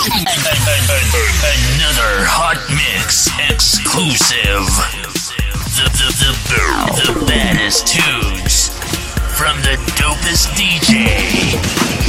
Another hot mix exclusive. The, the, the, the baddest tunes from the dopest DJ.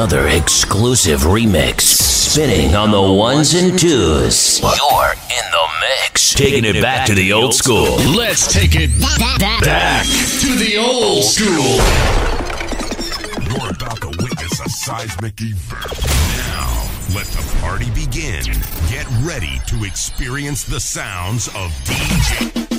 Another exclusive remix. Spinning on the ones and twos. You're in the mix. Taking it back to the old school. Let's take it back to the old school. You're about to witness a seismic event. Now, let the party begin. Get ready to experience the sounds of DJ.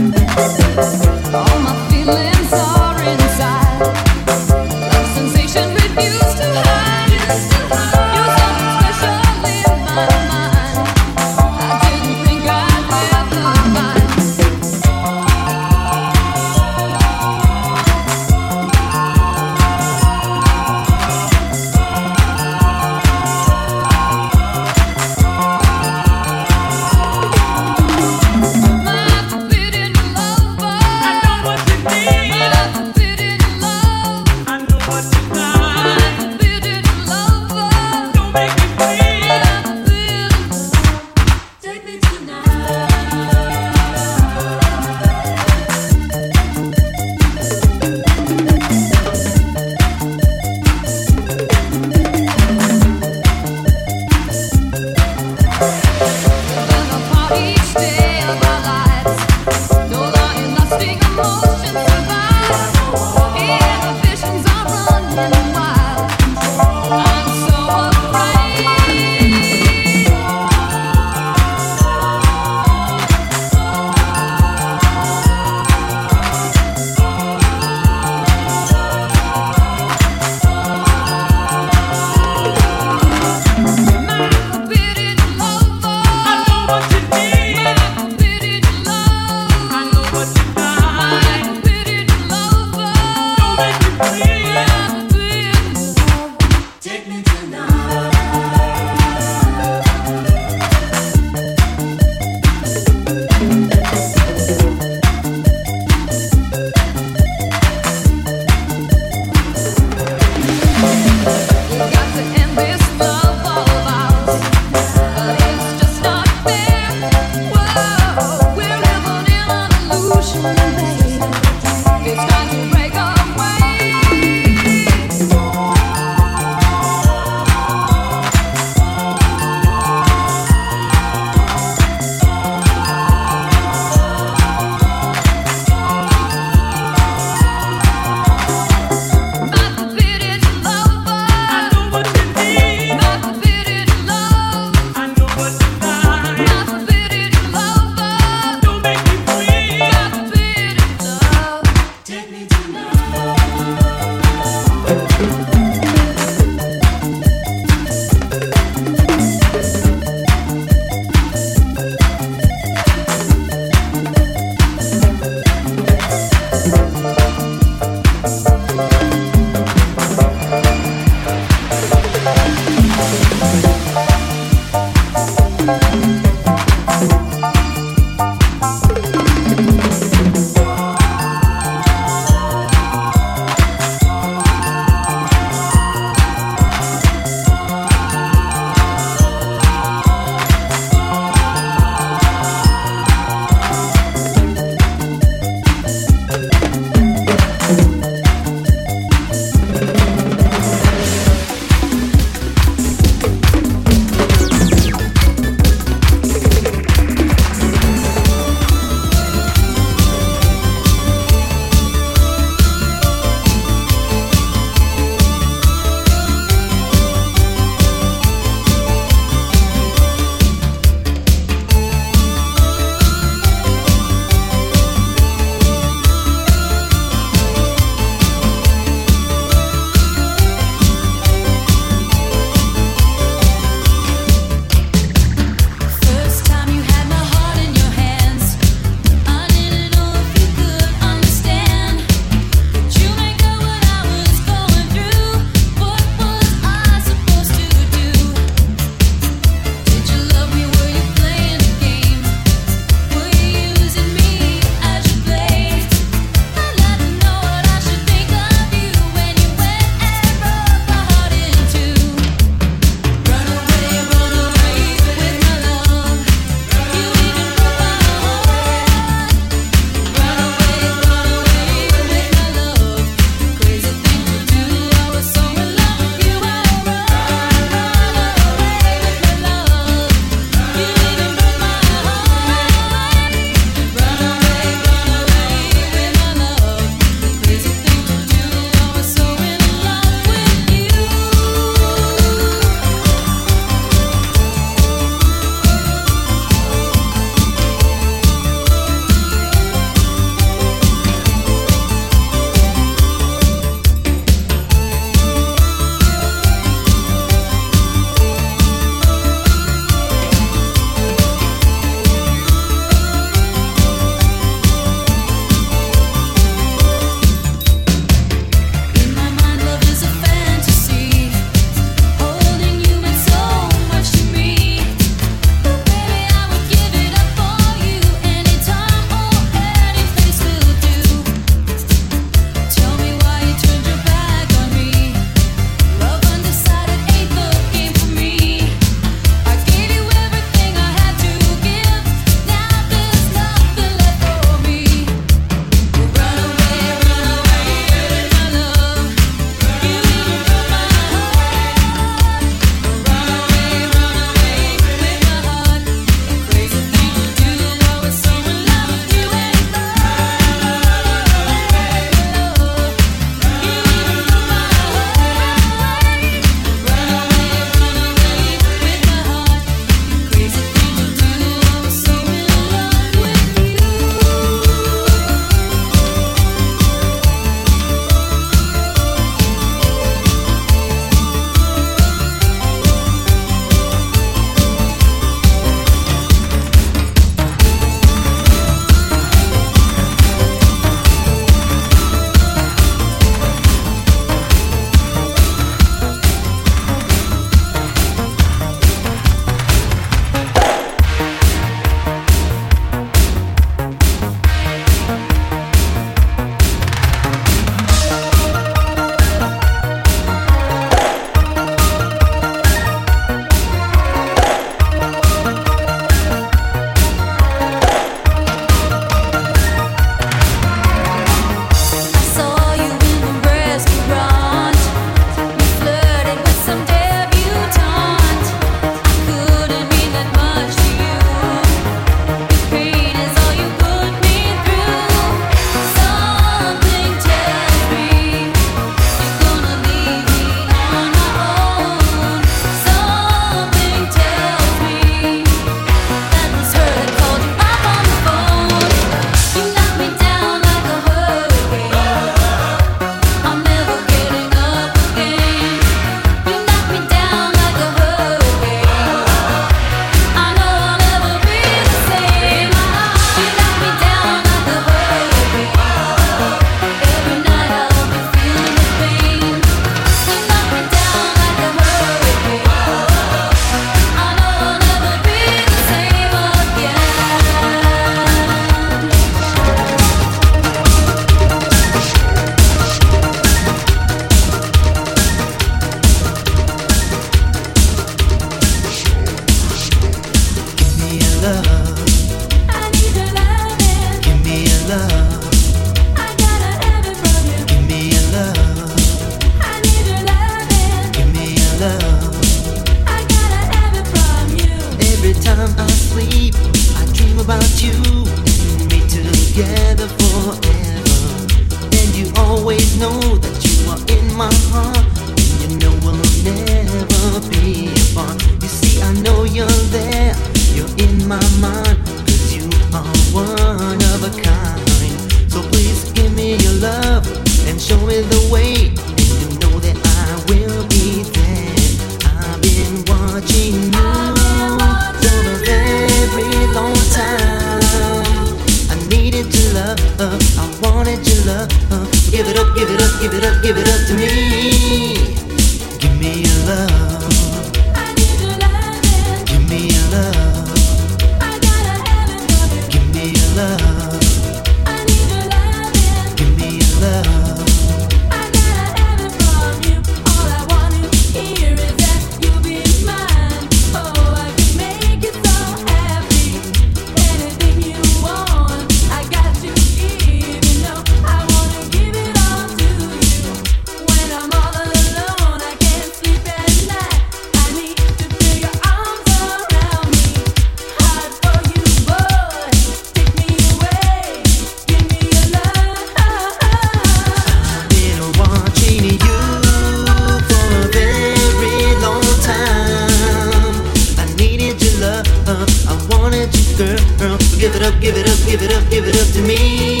Give it up, give it up, give it up to me.